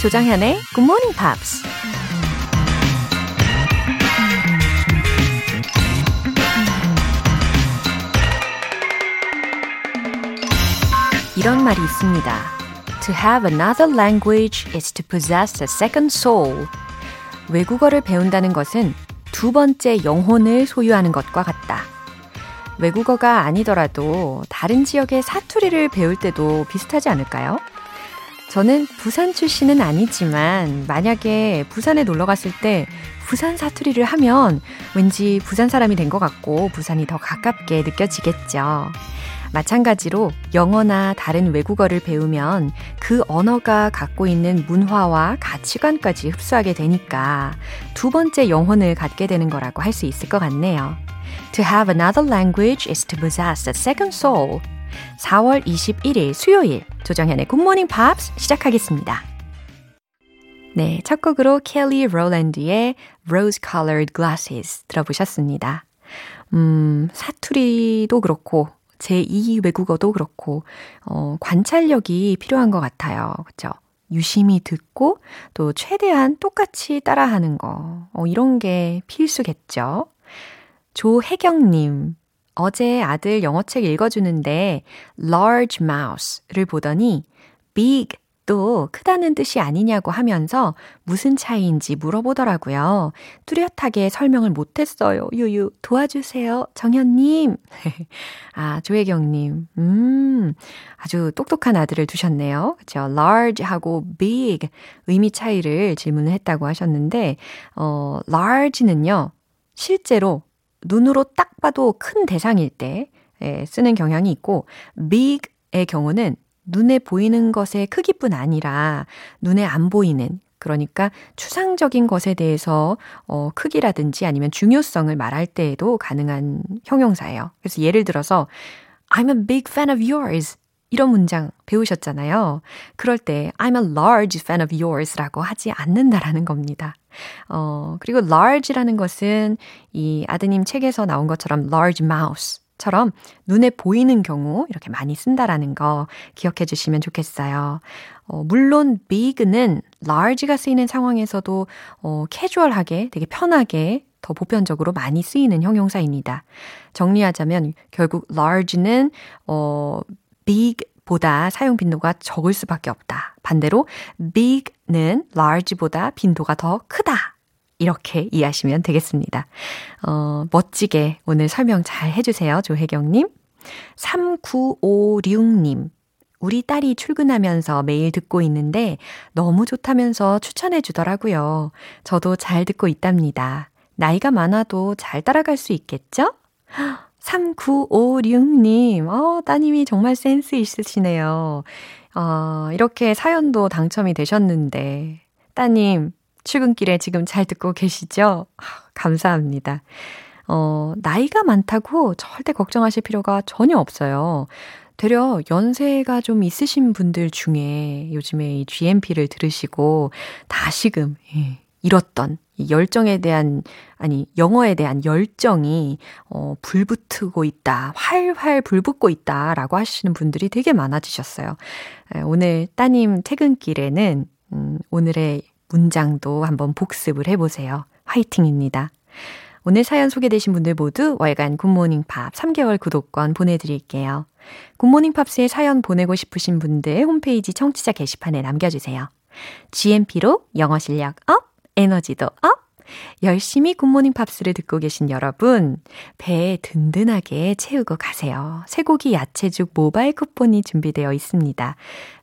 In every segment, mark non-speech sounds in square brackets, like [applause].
조장현의 Good Morning Pops. 이런 말이 있습니다. To have another language is to possess a second soul. 외국어를 배운다는 것은 두 번째 영혼을 소유하는 것과 같다. 외국어가 아니더라도 다른 지역의 사투리를 배울 때도 비슷하지 않을까요? 저는 부산 출신은 아니지만 만약에 부산에 놀러 갔을 때 부산 사투리를 하면 왠지 부산 사람이 된 것 같고 부산이 더 가깝게 느껴지겠죠. 마찬가지로 영어나 다른 외국어를 배우면 그 언어가 갖고 있는 문화와 가치관까지 흡수하게 되니까 두 번째 영혼을 갖게 되는 거라고 할 수 있을 것 같네요. To have another language is to possess a second soul. 4월 21일 수요일 조정현의 굿모닝 팝스 시작하겠습니다. 네, 첫 곡으로 켈리 롤랜드의 Rose Colored Glasses 들어보셨습니다. 음, 사투리도 그렇고 제2 외국어도 그렇고 어, 관찰력이 필요한 것 같아요. 그렇죠? 유심히 듣고 또 최대한 똑같이 따라하는 거. 어, 이런 게 필수겠죠. 조혜경님, 어제 아들 영어책 읽어주는데 large mouse를 보더니 big 또 크다는 뜻이 아니냐고 하면서 무슨 차이인지 물어보더라고요. 뚜렷하게 설명을 못했어요. 유유, 도와주세요. 정현님. [laughs] 아, 조혜경님. 음, 아주 똑똑한 아들을 두셨네요. 그쵸. large하고 big 의미 차이를 질문을 했다고 하셨는데, 어, large는요, 실제로 눈으로 딱 봐도 큰 대상일 때 예, 쓰는 경향이 있고 big의 경우는 눈에 보이는 것의 크기뿐 아니라 눈에 안 보이는 그러니까 추상적인 것에 대해서 어, 크기라든지 아니면 중요성을 말할 때에도 가능한 형용사예요. 그래서 예를 들어서 I'm a big fan of yours. 이런 문장 배우셨잖아요. 그럴 때 I'm a large fan of yours라고 하지 않는다라는 겁니다. 어, 그리고 large라는 것은 이 아드님 책에서 나온 것처럼 large mouse 처럼 눈에 보이는 경우 이렇게 많이 쓴다라는 거 기억해 주시면 좋겠어요. 어, 물론 big는 large가 쓰이는 상황에서도 어, 캐주얼하게 되게 편하게 더 보편적으로 많이 쓰이는 형용사입니다. 정리하자면 결국 large는 어, big보다 사용 빈도가 적을 수밖에 없다. 반대로 big는 large보다 빈도가 더 크다. 이렇게 이해하시면 되겠습니다. 어, 멋지게 오늘 설명 잘 해주세요. 조혜경님. 3956님. 우리 딸이 출근하면서 매일 듣고 있는데 너무 좋다면서 추천해 주더라고요. 저도 잘 듣고 있답니다. 나이가 많아도 잘 따라갈 수 있겠죠? 3956님, 어, 따님이 정말 센스 있으시네요. 어, 이렇게 사연도 당첨이 되셨는데, 따님, 출근길에 지금 잘 듣고 계시죠? 감사합니다. 어, 나이가 많다고 절대 걱정하실 필요가 전혀 없어요. 되려 연세가 좀 있으신 분들 중에 요즘에 이 GMP를 들으시고 다시금 예, 잃었던 이 열정에 대한 아니 영어에 대한 열정이 어 불붙고 있다. 활활 불붙고 있다라고 하시는 분들이 되게 많아지셨어요. 오늘 따님 퇴근길에는 음 오늘의 문장도 한번 복습을 해 보세요. 화이팅입니다. 오늘 사연 소개되신 분들 모두 월간 굿모닝 팝 3개월 구독권 보내드릴게요. 굿모닝 팝스에 사연 보내고 싶으신 분들 홈페이지 청취자 게시판에 남겨주세요. GMP로 영어 실력 up! 에너지도 up! 열심히 굿모닝 팝스를 듣고 계신 여러분, 배 든든하게 채우고 가세요. 쇠고기 야채죽 모바일 쿠폰이 준비되어 있습니다.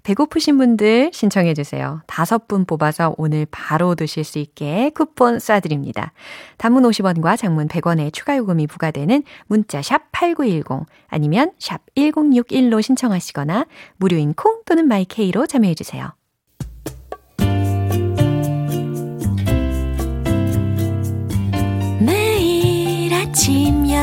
배고프신 분들 신청해주세요. 다섯 분 뽑아서 오늘 바로 드실 수 있게 쿠폰 쏴드립니다. 단문 50원과 장문 100원의 추가 요금이 부과되는 문자 샵 8910 아니면 샵 1061로 신청하시거나 무료인 콩 또는 마이케이로 참여해주세요.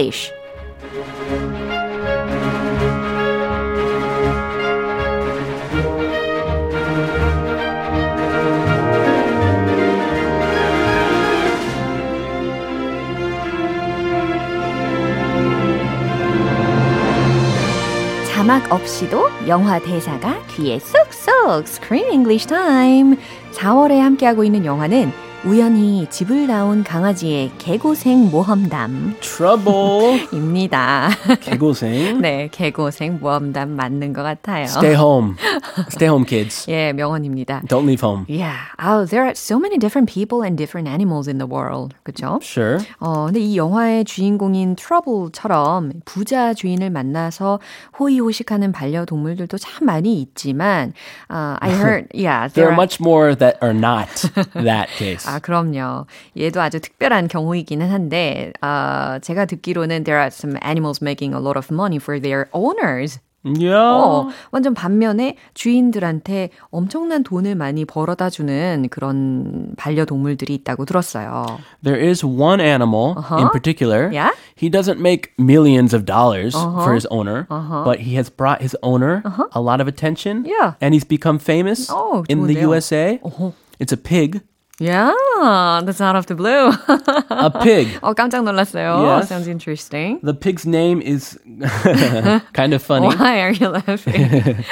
English. 자막 없이도 영화 대사가 귀에 쏙쏙 Screen English Time 4월에 함께하고 있는 영화는 우연히 집을 나온 강아지의 개고생 모험담 Trouble. 입니다. 개고생. 네, 개고생 모험담 맞는 것 같아요. Stay home. Stay home, kids. 예, 명언입니다. Don't leave home. Yeah. Oh, there are so many different people and different animals in the world. 그죠? Sure. 어, 근데 이 영화의 주인공인 트러블처럼 부자 주인을 만나서 호의호식하는 반려동물들도 참 많이 있지만, uh, I heard, yeah, There there are much more that are not that case. 아, 그럼요. 얘도 아주 특별한 경우이기는 한데, 어, 제가 듣기로는 there are some animals making a lot of money for their owners. Yeah. 어, 완전 반면에 주인들한테 엄청난 돈을 많이 벌어다 주는 그런 반려동물들이 있다고 들었어요. There is one animal in particular. Yeah? He doesn't make millions of dollars for his owner, but he has brought his owner a lot of attention. Yeah. And he's become famous Oh, in the 좋은데요. USA. It's a pig. Yeah, that's out of the blue. A pig. [laughs] 어, 깜짝 놀랐어요. Yes. Sounds interesting. The pig's name is [laughs] kind of funny. Why are you laughing?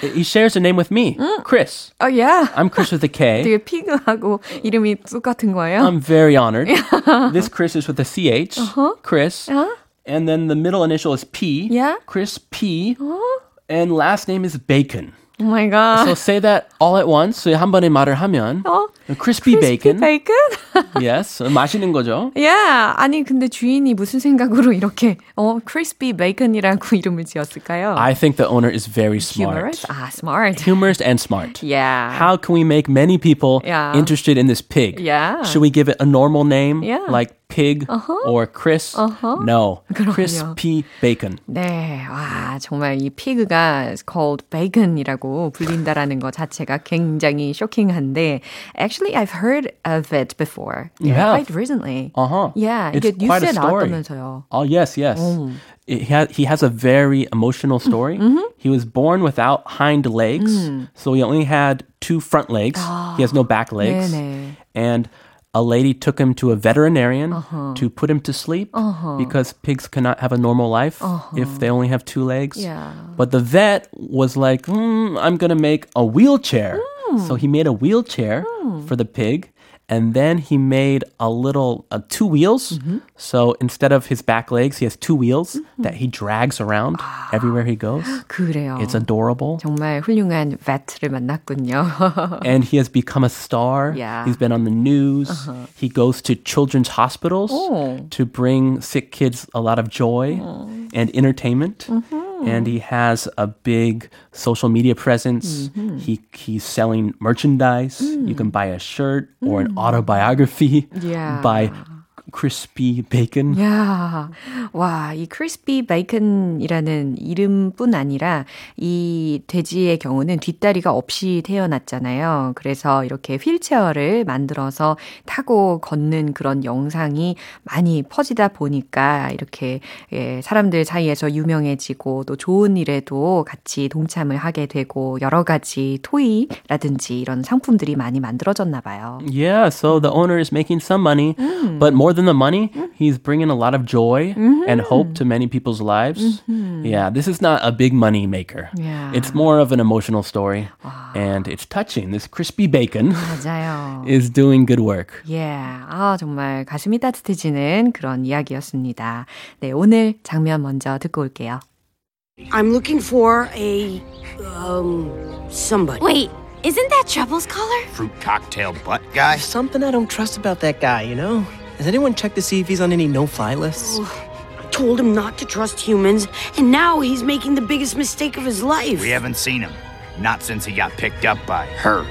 [laughs] He shares a name with me, Chris. oh, yeah. I'm Chris with a K. 되게 피그하고 이름이 똑같은 거예요? I'm very honored. this Chris is with a CH, Chris. And then the middle initial is P. Yeah. Chris P. And last name is Bacon. oh my god. So say that all at once. So 한 번에 말을 하면 어? crispy, bacon. 베이컨? [laughs] yes. 맛있는 거죠. yeah. 아니 근데 주인이 무슨 생각으로 이렇게 어 crispy bacon이라고 [laughs] 이름을 지었을까요? I think the owner is very smart. Humorous? 아, smart. Humorous and smart. Yeah. How can we make many people Yeah. interested in this pig? Yeah. Should we give it a normal name Yeah. Uh-huh. like pig or Chris? No. [laughs] Crispy bacon. 네, 와 정말 이 피그가 called bacon이라고 불린다라는 것 자체가 굉장히 쇼킹한데 actually I've heard of it before. You yeah, have? quite recently. Uh-huh. Yeah, It's 이게 quite a 뉴스에 story. 나왔다면서요. Oh yes, yes. It ha- he has a very emotional story. He was born without hind legs, so he only had two front legs. he has no back legs, 네네. and a lady took him to a veterinarian uh-huh. to put him to sleep uh-huh. because pigs cannot have a normal life if uh-huh. they only have two legs. Yeah. But the vet was like, "Hmm, I'm gonna make a wheelchair. Hmm. So he made a wheelchair hmm. for the pig And then he made a little uh, two wheels. So instead of his back legs, he has two wheels that he drags around everywhere he goes. 그래요. It's adorable. 정말 훌륭한 vet를 만났군요. [laughs] And he has become a star. Yeah. He's been on the news. He goes to children's hospitals Oh. to bring sick kids a lot of joy and entertainment. And he has a big social media presence. Mm-hmm. He he's selling merchandise. You can mm. buy a shirt or an mm. autobiography Yeah. by crispy bacon. 야, 와, 이 크리스피 베이컨이라는 이름뿐 아니라 이 돼지의 경우는 뒷다리가 없이 태어났잖아요. 그래서 이렇게 휠체어를 만들어서 타고 걷는 그런 영상이 많이 퍼지다 보니까 이렇게 예, 사람들 사이에서 유명해지고 또 좋은 일에도 같이 동참을 하게 되고 여러 가지 토이라든지 이런 상품들이 많이 만들어졌나 봐요. Yeah, so the owner is making some money, but more than the money, he's bringing a lot of joy and hope to many people's lives. Yeah, this is not a big money maker. Yeah. It's more of an emotional story, and it's touching. This crispy bacon 맞아요. [laughs] [laughs] is doing good work. Yeah. 아, 정말 가슴이 따뜻해지는 그런 이야기였습니다. 네, 오늘 장면 먼저 듣고 올게요. I'm looking for a um somebody. Wait, isn't that Trouble's collar? fruit cocktail butt guy? Something I don't trust about that guy, you know? Has anyone checked to see if he's on any no fly lists? I told him not to trust humans, and now he's making the biggest mistake of his life. We haven't seen him. Not since he got picked up by her.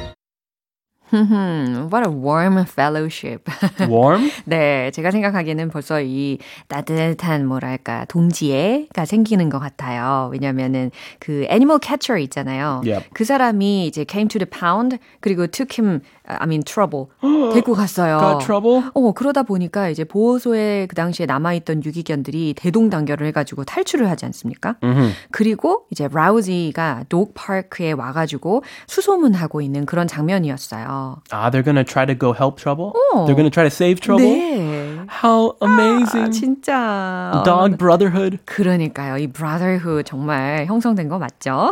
Hmm, what a warm fellowship. [laughs] Warm? 네, 제가 생각하기에는 벌써 이 따뜻한 뭐랄까 동지애가 생기는 것 같아요. 왜냐면은 그 애니멀 캐처 있잖아요. Yep. 그 사람이 이제 came to the pound 그리고 took him, I mean trouble 데리고 갔어요. [gasps] Got trouble? 어 그러다 보니까 이제 보호소에 그 당시에 남아 있던 유기견들이 대동단결을 해가지고 탈출을 하지 않습니까? 그리고 이제 라우지가 독 파크에 와가지고 수소문하고 있는 그런 장면이었어요. Ah, they're gonna try to go help trouble? They're gonna try to save trouble? 네. How amazing. 아, 진짜. Dog brotherhood. 그러니까요. 이 brotherhood 정말 형성된 거 맞죠?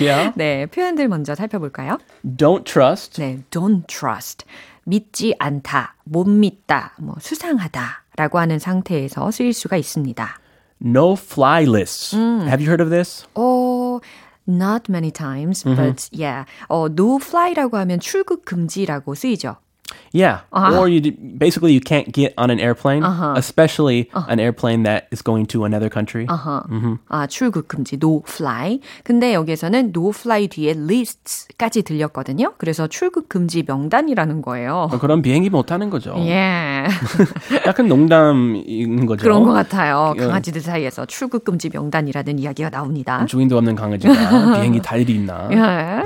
Yeah. 네, 표현들 먼저 살펴볼까요? Don't trust. 네, don't trust. 믿지 않다, 못 믿다, 뭐 수상하다 라고 하는 상태에서 쓰일 수가 있습니다. No fly lists. Have you heard of this? 어, not many times, but yeah. 어, no fly라고 하면 출국 금지라고 쓰이죠. Yeah. Or you d- basically you can't get on an airplane, especially an airplane that is going to another country. 아, 출국 금지, no fly. 근데 여기에서는 no fly 뒤에 lists까지 들렸거든요. 그래서 출국 금지 명단이라는 거예요. 그럼 비행기 못 타는 거죠. 예. 약간 농담인 거죠. 그런 것 같아요. 예. 강아지들 사이에서 출국 금지 명단이라는 이야기가 나옵니다. 주인도 없는 강아지가 비행기 탈 일이 있나? 예.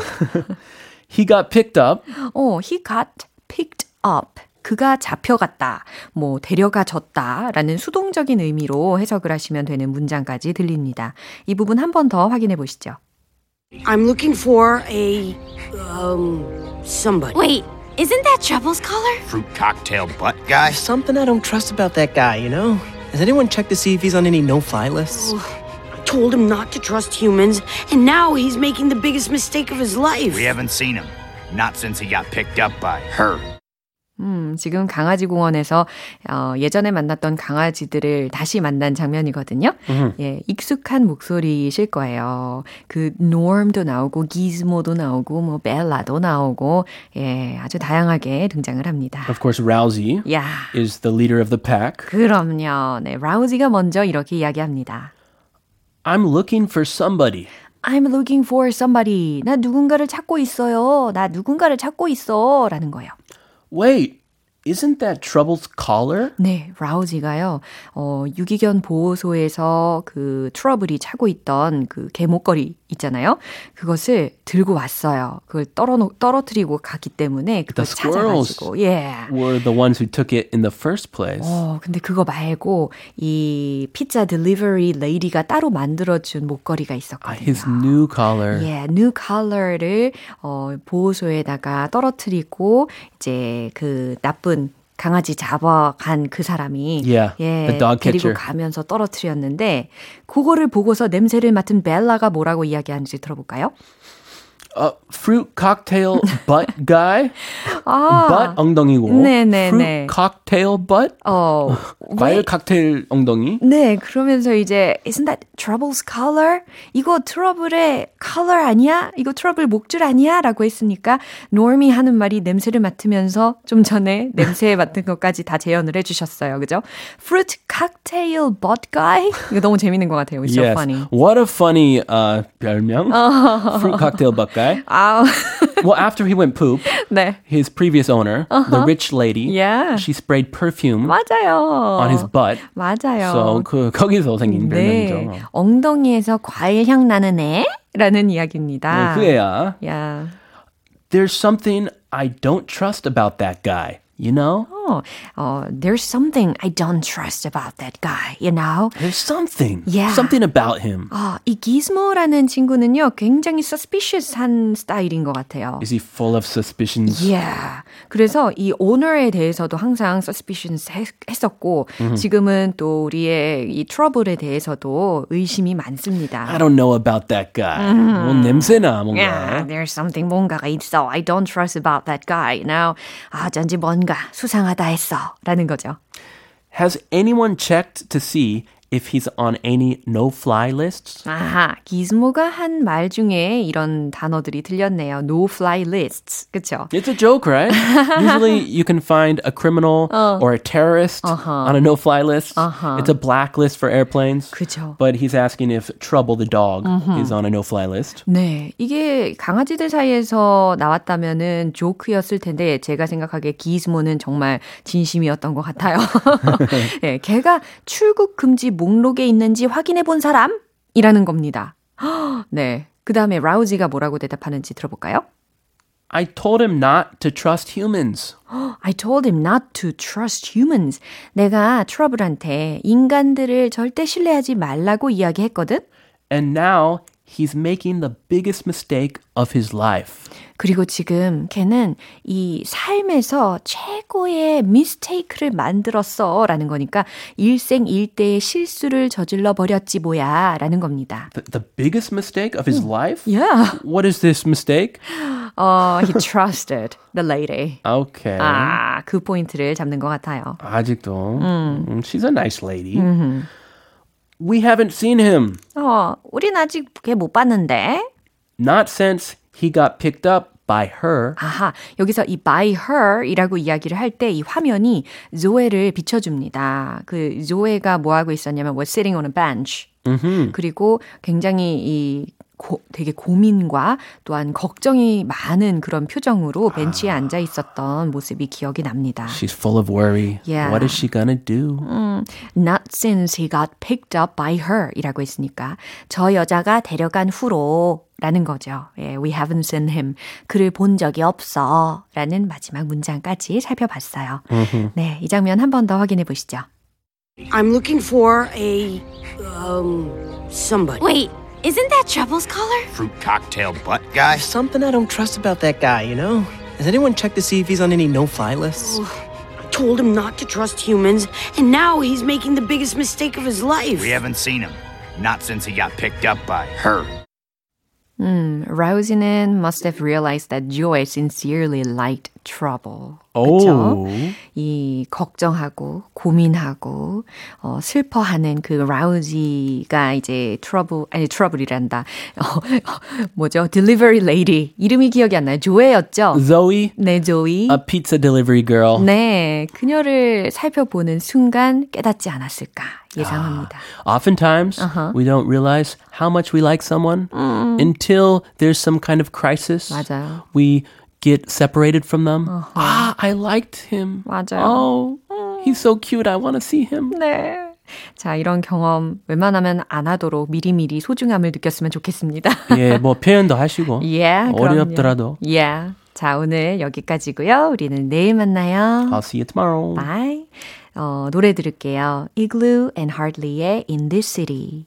He got picked up. 어, he got picked up. 그가 잡혀갔다, 뭐 데려가졌다 라는 수동적인 의미로 해석을 하시면 되는 문장까지 들립니다. 이 부분 한 번 더 확인해 보시죠. I'm looking for a, um, somebody. Wait, isn't that Trouble's collar? Fruit cocktail butt guy? Something I don't trust about that guy, you know? Has anyone checked to see if he's on any no fly lists? I told him not to trust humans, and now he's making the biggest mistake of his life. We haven't seen him. Not since he got picked up by her. 음, 지금 강아지 공원에서 어, 예전에 만났던 강아지들을 다시 만난 장면이거든요. 예, 익숙한 목소리이실 거예요. 그 Norm도 나오고 Gizmo도 나오고 뭐 벨라도 나오고 예, 아주 다양하게 등장을 합니다. Of course, Rousey 야, is the leader of the pack. 그럼요. 네, 라우지가 먼저 이렇게 이야기합니다. I'm looking for somebody. I'm looking for somebody. 나 누군가를 찾고 있어요. 나 누군가를 찾고 있어. 라는 거예요. Wait, isn't that Trouble's collar? 네, 라우지가요, 어, 유기견 보호소에서 그 트러블이 차고 있던 그 개목걸이 있잖아요. 그것을 들고 왔어요. 그걸 떨어, 떨어뜨리고 갔기 때문에 그걸 The squirrels 찾아가지고, 예. were the ones who took it in the first place. 어, 근데 그거 말고 이 피자 딜리버리 레이디가 따로 만들어준 목걸이가 Ah, 있었거든요. his new collar. 예, new color를 어, 보호소에다가 떨어뜨리고 이제 그 나쁜 강아지 잡아간 그 사람이 Yeah, 예, 데리고. 가면서 떨어뜨렸는데 그거를 보고서 냄새를 맡은 벨라가 뭐라고 이야기하는지 들어볼까요? Uh, fruit cocktail butt guy. 아, butt 엉덩이고. 네네네. fruit cocktail butt. 어, 과일 왜- 칵테일 엉덩이. 네, 그러면서 이제 isn't that trouble's color? 이거 트러블의 color 아니야? 이거 트러블 목줄 아니야? 라고 했으니까 norm이 하는 말이 냄새를 맡으면서 좀 전에 냄새 맡은 것까지 다 재현을 해주셨어요. 그죠? fruit cocktail butt guy? 이거 너무 재밌는 것 같아요. It's so yes. funny. What a funny uh, 별명. fruit cocktail butt guy. 아, [laughs] Well, after he went poop, 네. his previous owner, the rich lady, Yeah. she sprayed perfume 맞아요. on his butt. 맞아요. So 그 거기서 생긴 네. 별명이죠. 엉덩이에서 과일 향 나는 애? 라는 이야기입니다. 네, 그 애야. 야. There's something I don't trust about that guy. You know? 어, 어, there's something I don't trust about that guy, you know? There's something. Yeah. Something about him. 아, 이 기즈모라는 친구는요, 굉장히 suspicious한 스타일인 것 같아요. Is he full of suspicions? Yeah. 그래서 이 오너에 대해서도 항상 suspicious 했, 했었고, 지금은 또 우리의 이 트러블에 대해서도 의심이 많습니다. I don't know about that guy. 뭐 냄새나 뭔가. Yeah, there's something 뭔가가 있어. I don't trust about that guy. Now, 아, 어쩐지 뭔가 수상하다 했어. 라는 거죠. Has anyone checked to see if he's on any no-fly lists. 아하, 기즈모가 한 말 중에 이런 단어들이 들렸네요. No fly lists. 그쵸? It's a joke, right? Usually you can find a criminal or a terrorist on a no-fly list. It's a blacklist for airplanes. 그죠. But he's asking if Trouble the dog is on a no-fly list. 네, 이게 강아지들 사이에서 나왔다면은 조크였을 텐데 제가 생각하기에 기즈모는 정말 진심이었던 것 같아요. 네, 걔가 출국 금지 목록에 있는지 확인해 본 사람 이라는 겁니다. [gasps] 네, 그 다음에 라우지가 뭐라고 대답하는지 들어볼까요? I told him not to trust humans. [gasps] I told him not to trust humans. 내가 트러블한테 인간들을 절대 신뢰하지 말라고 이야기했거든. And now he's making the biggest mistake of his life. 그리고 지금 걔는 이 삶에서 최고의 미스테이크를 만들었어 라는 거니까 일생일대의 실수를 저질러 버렸지 뭐야 라는 겁니다. The, the biggest mistake of his life? Yeah. What is this mistake? 어, he trusted the lady. Okay. 아, 그 포인트를 잡는 것 같아요. 아직도. 음, She's a nice lady. We haven't seen him. 어, 우린 아직 걔 못 봤는데. Not since he got picked up by her. 아하, 여기서 이 by her 이라고 이야기를 할 때 이 화면이 조에를 비춰줍니다. 그 조에가 뭐 하고 있었냐면 was sitting on a bench. 그리고 굉장히 이 고, 되게 고민과 또한 걱정이 많은 그런 표정으로 벤치에 앉아 있었던 모습이 기억이 납니다. She's full of worry. Yeah. What is she gonna do? Not since he got picked up by her 이라고 했으니까 저 여자가 데려간 후로 라는 거죠. 예, we haven't seen him. 그를 본 적이 없어. 라는 마지막 문장까지 살펴봤어요. 네, 이 장면 한 번 더 확인해 보시죠. I'm looking for a, um, somebody. Wait, Isn't that Trouble's collar? Fruit cocktail butt guy? There's something I don't trust about that guy, you know? Has anyone checked to see if he's on any no fly lists? I told him not to trust humans, and now he's making the biggest mistake of his life. We haven't seen him. Not since he got picked up by her. Hmm, Rousinen must have realized that Joy sincerely liked trouble. Oh. 그쵸? 이 걱정하고 고민하고 어, 슬퍼하는 그 라우지가 이제 트러블 아니 트러블이란다. 어, 뭐죠? delivery lady 이름이 기억이 안 나요. 조에였죠. Zoe, 네, 조이. a pizza delivery girl. 네, 그녀를 살펴보는 순간 깨닫지 않았을까 예상합니다. Oftentimes, we don't realize how much we like someone until there's some kind of crisis. 맞아요. We get separated from them. Ah, I liked him. 맞아요. Oh, he's so cute. I want to see him. 네. 자, 이런 경험 웬만하면 안 하도록 미리미리 소중함을 느꼈으면 좋겠습니다. 예, 뭐 표현도 하시고 yeah, 어렵더라도. Yeah. 자, 오늘 여기까지고요. 우리는 내일 만나요. I'll see you tomorrow. Bye. 어, 노래 들을게요. Igloo and Hardly의 In This City.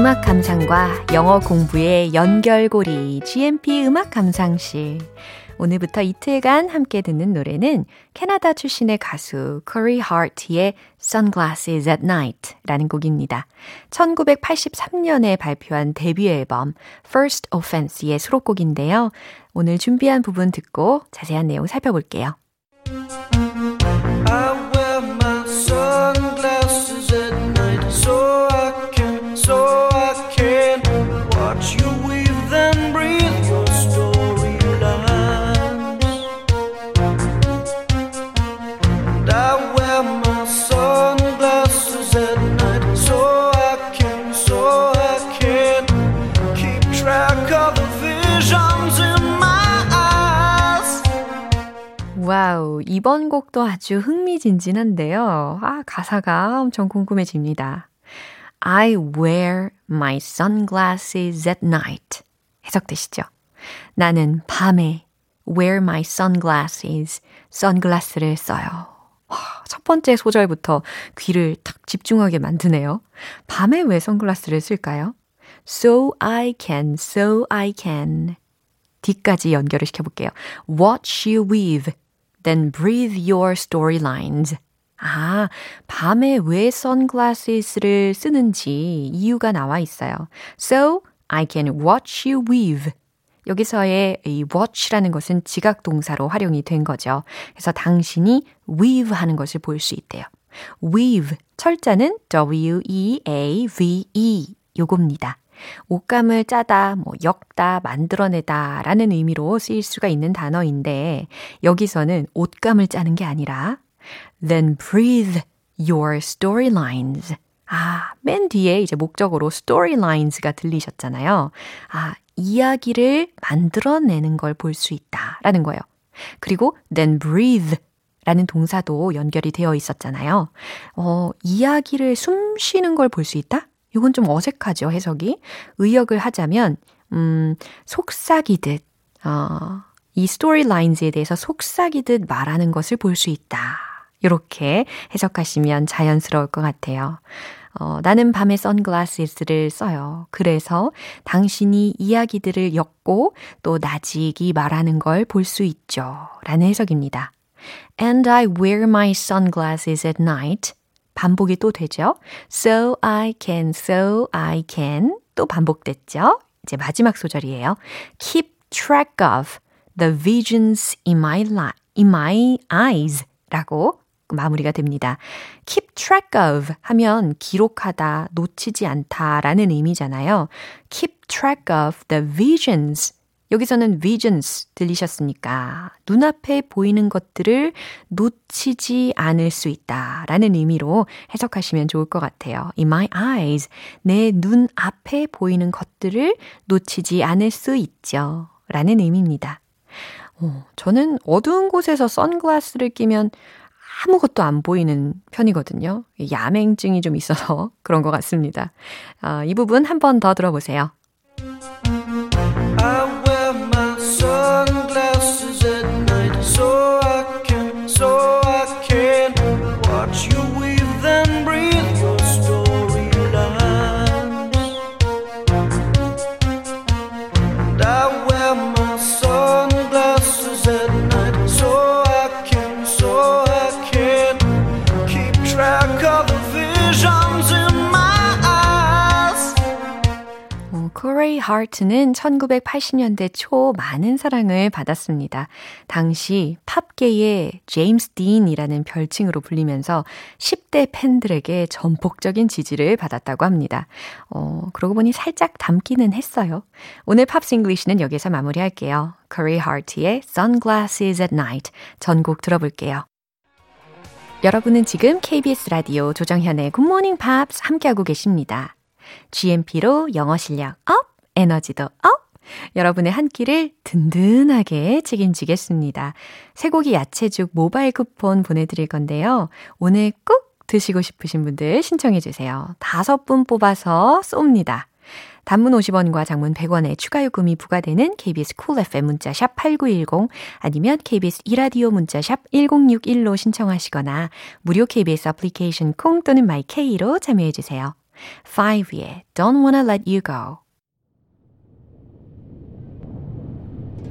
음악 감상과 영어 공부의 연결고리 GMP 음악 감상실. 오늘부터 이틀간 함께 듣는 노래는 캐나다 출신의 가수 Corey Hart의 Sunglasses at Night 라는 곡입니다. 1983년에 발표한 데뷔 앨범 First Offense의 수록곡인데요. 오늘 준비한 부분 듣고 자세한 내용 살펴볼게요. 이번 곡도 아주 흥미진진한데요. 아, 가사가 엄청 궁금해집니다. I wear my sunglasses at night. 해석되시죠? 나는 밤에 wear my sunglasses, 선글라스를 써요. 첫 번째 소절부터 귀를 탁 집중하게 만드네요. 밤에 왜 선글라스를 쓸까요? So I can, so I can. 뒤까지 연결을 시켜볼게요. Watch you weave, then breathe your storylines. 아, 밤에 왜 선글라스를 쓰는지 이유가 나와 있어요. So I can watch you weave. 여기서의 이 watch라는 것은 지각 동사로 활용이 된 거죠. 그래서 당신이 weave 하는 것을 볼 수 있대요. weave 철자는 W-E-A-V-E 요겁니다. 옷감을 짜다, 뭐 엮다, 만들어내다 라는 의미로 쓰일 수가 있는 단어인데 여기서는 옷감을 짜는 게 아니라 then breathe your storylines. 아, 맨 뒤에 이제 목적으로 storylines가 들리셨잖아요. 아, 이야기를 만들어내는 걸 볼 수 있다 라는 거예요. 그리고 then breathe 라는 동사도 연결이 되어 있었잖아요. 어, 이야기를 숨 쉬는 걸 볼 수 있다? 이건 좀 어색하죠, 해석이. 의역을 하자면, 음, 속삭이듯, 어, 이 스토리라인즈에 대해서 속삭이듯 말하는 것을 볼 수 있다. 이렇게 해석하시면 자연스러울 것 같아요. 어, 나는 밤에 선글라스를 써요. 그래서 당신이 이야기들을 엮고 또 나직이 말하는 걸 볼 수 있죠. 라는 해석입니다. And I wear my sunglasses at night. 반복이 또 되죠. So I can, so I can. 또 반복됐죠. 이제 마지막 소절이에요. Keep track of the visions in my, li- in my eyes. 라고 마무리가 됩니다. keep track of 하면 기록하다, 놓치지 않다 라는 의미잖아요. keep track of the visions. 여기서는 visions 들리셨습니까? 눈앞에 보이는 것들을 놓치지 않을 수 있다 라는 의미로 해석하시면 좋을 것 같아요. In my eyes. 내 눈 앞에 보이는 것들을 놓치지 않을 수 있죠. 라는 의미입니다. 어, 저는 어두운 곳에서 선글라스를 끼면 아무것도 안 보이는 편이거든요. 야맹증이 좀 있어서 [laughs] 그런 것 같습니다. 아, 이 부분 한 번 더 들어보세요. Sunglasses at night so I can, so 하트는 1980년대 초 많은 사랑을 받았습니다. 당시 팝계의 제임스 딘이라는 별칭으로 불리면서 10대 팬들에게 전폭적인 지지를 받았다고 합니다. 어, 그러고 보니 살짝 닮기는 했어요. 오늘 Pops English는 여기서 마무리할게요. 코리 하트의 Sunglasses at Night 전곡 들어볼게요. 여러분은 지금 KBS 라디오 조정현의 굿모닝 팝스 함께하고 계십니다. GMP로 영어 실력 up, 에너지도 up! 여러분의 한 끼를 든든하게 책임지겠습니다. 쇠고기 야채죽 모바일 쿠폰 보내드릴 건데요. 오늘 꼭 드시고 싶으신 분들 신청해주세요. 다섯 분 뽑아서 쏩니다. 단문 50원과 장문 100원의 추가 요금이 부과되는 KBS Cool FM 문자샵 8910 아니면 KBS 2라디오 문자샵 1061로 신청하시거나 무료 KBS 애플리케이션 콩 또는 마이케이로 참여해 주세요. 5의 Don't Wanna Let You Go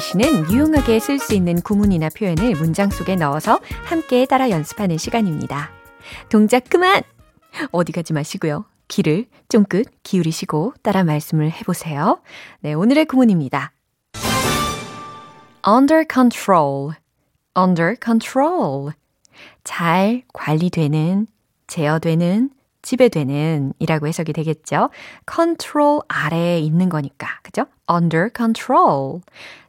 English는 유용하게 쓸 수 있는 구문이나 표현을 문장 속에 넣어서 함께 따라 연습하는 시간입니다. 동작 그만! 어디 가지 마시고요. 귀를 쫑긋 기울이시고 따라 말씀을 해보세요. 네, 오늘의 구문입니다. under control, under control. 잘 관리되는, 제어되는, 지배되는 이라고 해석이 되겠죠. control 아래에 있는 거니까. 그죠? under control.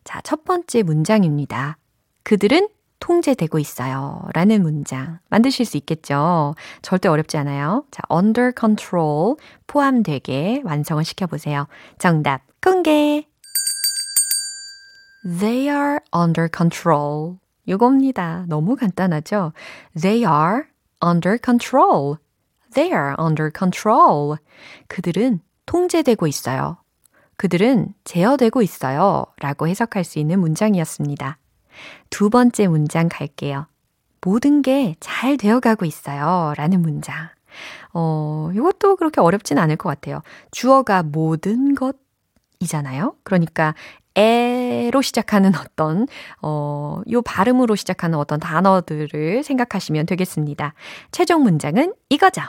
자, 첫 번째 문장입니다. 그들은 통제되고 있어요. 라는 문장 만드실 수 있겠죠. 절대 어렵지 않아요. 자, under control 포함되게 완성을 시켜보세요. 정답 공개! They are under control. 이겁니다. 너무 간단하죠? They are under control. They are under control. 그들은 통제되고 있어요. 그들은 제어되고 있어요. 라고 해석할 수 있는 문장이었습니다. 두 번째 문장 갈게요. 모든 게 잘 되어가고 있어요. 라는 문장. 어, 이것도 그렇게 어렵진 않을 것 같아요. 주어가 모든 것이잖아요. 그러니까 에로 시작하는 어떤, 어, 요 발음으로 시작하는 어떤 단어들을 생각하시면 되겠습니다. 최종 문장은 이거죠.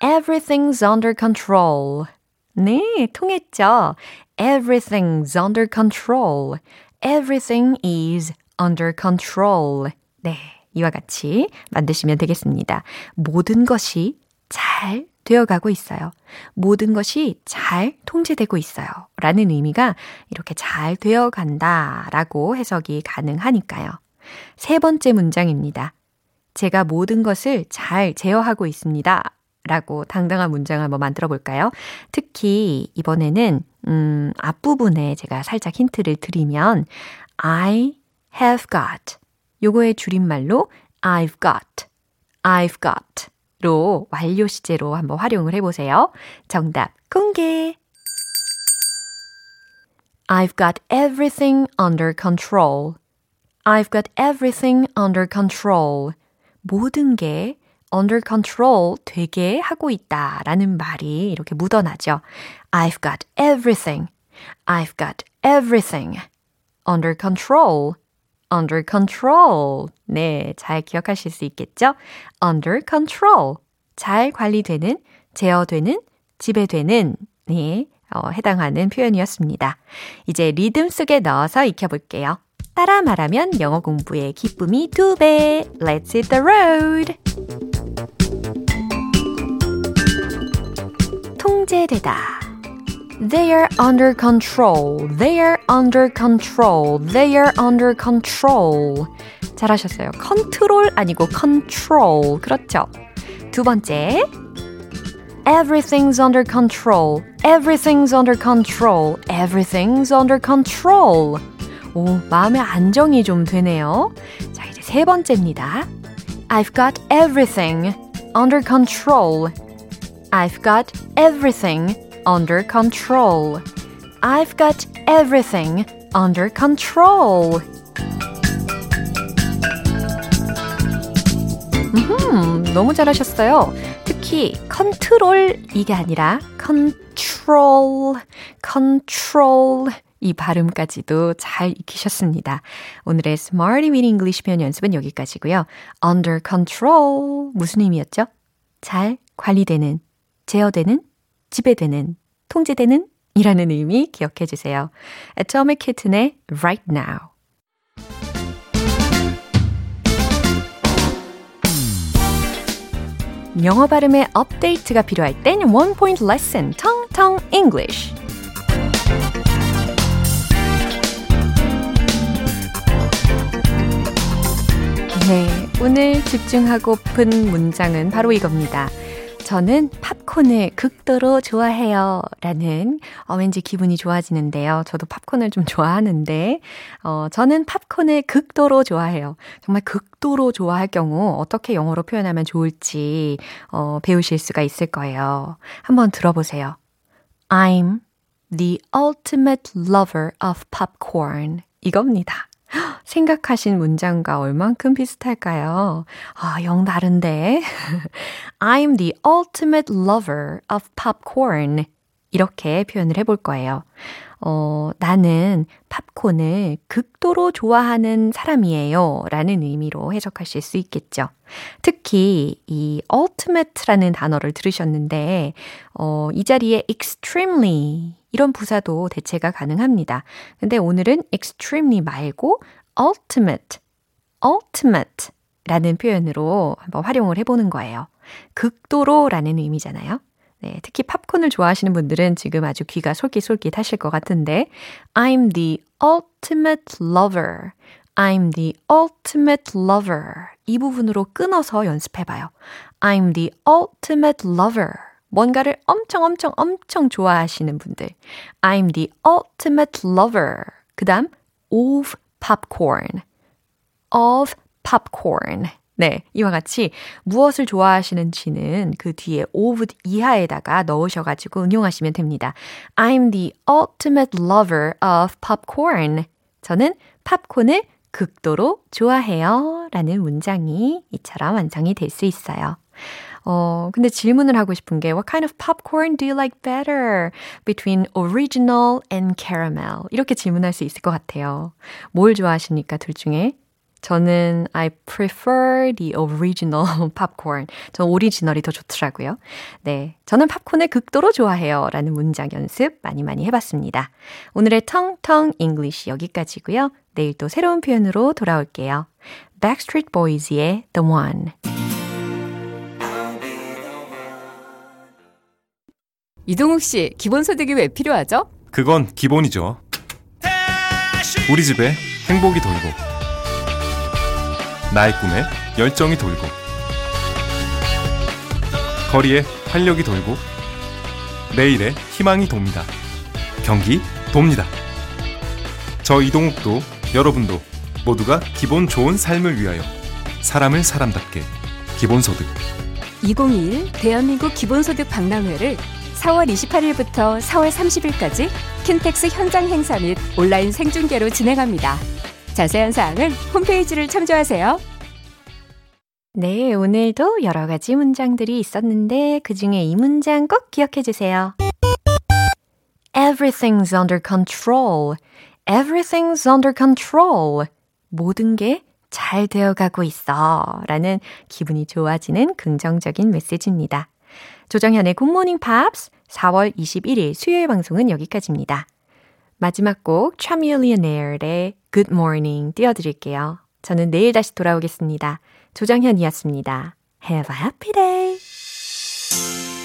Everything's under control. 네, 통했죠? Everything's under control. Everything is under control. 네, 이와 같이 만드시면 되겠습니다. 모든 것이 잘 되어가고 있어요. 모든 것이 잘 통제되고 있어요. 라는 의미가 이렇게 잘 되어간다 라고 해석이 가능하니까요. 세 번째 문장입니다. 제가 모든 것을 잘 제어하고 있습니다. 라고 당당한 문장을 한번 만들어 볼까요? 특히 이번에는, 음, 앞부분에 제가 살짝 힌트를 드리면, I have got. 요거의 줄임말로 I've got. I've got. 로 완료 시제로 한번 활용을 해보세요. 정답 공개! I've got everything under control. I've got everything under control. 모든 게 under control 되게 하고 있다 라는 말이 이렇게 묻어나죠. I've got everything. I've got everything under control. under control. 네, 잘 기억하실 수 있겠죠? under control. 잘 관리되는, 제어되는, 지배되는, 네, 어, 해당하는 표현이었습니다. 이제 리듬 속에 넣어서 익혀볼게요. 따라 말하면 영어 공부의 기쁨이 두 배. Let's hit the road. 통제되다. They are under control. They are under control. They are under control. 잘하셨어요. 컨트롤 아니고 control. 그렇죠. 두 번째. Everything's under control. Everything's under control. Everything's under control. 오, 마음의 안정이 좀 되네요. 자, 이제 세 번째입니다. I've got everything under control. I've got everything under control. I've got everything under control. 음, 너무 잘하셨어요. 특히 컨트롤 이게 아니라 control, control 이 발음까지도 잘 익히셨습니다. 오늘의 Smarty Weedy English 표현 연습은 여기까지고요. Under control 무슨 의미였죠? 잘 관리되는, 제어되는, 지배되는, 통제되는 이라는 의미 기억해 주세요. Atomic Kitten의 Right Now. 영어 발음의 업데이트가 필요할 땐 One Point Lesson, Tong Tong English. 네, 오늘 집중하고픈 문장은 바로 이겁니다. 저는 팝콘을 극도로 좋아해요. 라는, 어, 왠지 기분이 좋아지는데요. 저도 팝콘을 좀 좋아하는데, 어, 저는 팝콘을 극도로 좋아해요. 정말 극도로 좋아할 경우 어떻게 영어로 표현하면 좋을지, 어, 배우실 수가 있을 거예요. 한번 들어보세요. I'm the ultimate lover of popcorn. 이겁니다. 생각하신 문장과 얼만큼 비슷할까요? 아, 영 다른데. I'm the ultimate lover of popcorn. 이렇게 표현을 해볼 거예요. 어, 나는 팝콘을 극도로 좋아하는 사람이에요. 라는 의미로 해석하실 수 있겠죠. 특히 이 ultimate라는 단어를 들으셨는데, 어, 이 자리에 extremely 이런 부사도 대체가 가능합니다. 근데 오늘은 extremely 말고 ultimate, ultimate 라는 표현으로 한번 활용을 해보는 거예요. 극도로 라는 의미잖아요. 네, 특히 팝콘을 좋아하시는 분들은 지금 아주 귀가 솔깃솔깃 하실 것 같은데, I'm the ultimate lover. I'm the ultimate lover. 이 부분으로 끊어서 연습해봐요. I'm the ultimate lover. 뭔가를 엄청 엄청 엄청 좋아하시는 분들. I'm the ultimate lover. 그 다음, of popcorn. of popcorn. 네, 이와 같이 무엇을 좋아하시는지는 그 뒤에 of 이하에다가 넣으셔가지고 응용하시면 됩니다. I'm the ultimate lover of popcorn. 저는 팝콘을 극도로 좋아해요. 라는 문장이 이처럼 완성이 될 수 있어요. 어, 근데 질문을 하고 싶은 게 What kind of popcorn do you like better between original and caramel? 이렇게 질문할 수 있을 것 같아요. 뭘 좋아하십니까? 둘 중에? 저는 I prefer the original [laughs] popcorn. 전 오리지널이 더 좋더라고요. 네. 저는 팝콘을 극도로 좋아해요. 라는 문장 연습 많이 많이 해봤습니다. 오늘의 텅텅 English 여기까지고요. 내일 또 새로운 표현으로 돌아올게요. Backstreet Boys의 The One. 이동욱 씨, 기본소득이 왜 필요하죠? 그건 기본이죠. 우리 집에 행복이 돌고, 나의 꿈에 열정이 돌고, 거리에 활력이 돌고, 내일에 희망이 돕니다. 경기 돕니다. 저 이동욱도 여러분도 모두가 기본 좋은 삶을 위하여 사람을 사람답게 기본소득 2021 대한민국 기본소득 박람회를 4월 28일부터 4월 30일까지 킨텍스 현장 행사 및 온라인 생중계로 진행합니다. 자세한 사항은 홈페이지를 참조하세요. 네, 오늘도 여러 가지 문장들이 있었는데 그 중에 이 문장 꼭 기억해 주세요. Everything's under control. Everything's under control. 모든 게 잘 되어 가고 있어. 라는 기분이 좋아지는 긍정적인 메시지입니다. 조정현의 굿모닝 팝스 4월 21일 수요일 방송은 여기까지입니다. 마지막 곡 Chamillionaire Good Morning 띄워드릴게요. 저는 내일 다시 돌아오겠습니다. 조정현이었습니다. Have a happy day!